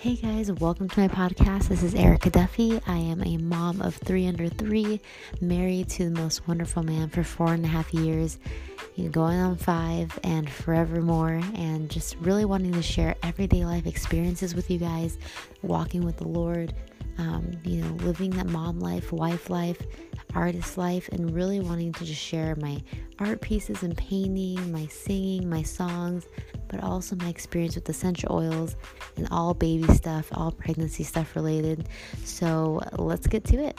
Hey guys, welcome to my podcast. This is Erica Duffy. I am a mom of three under three, married to the most wonderful man for four and a half years, going on five and forevermore, and just really wanting to share everyday life experiences with you guys, walking with the Lord, um, you know, living that mom life, wife life, artist life, and really wanting to just share my art pieces and painting, my singing, my songs, but also my experience with essential oils and all baby stuff, all pregnancy stuff related. So let's get to it.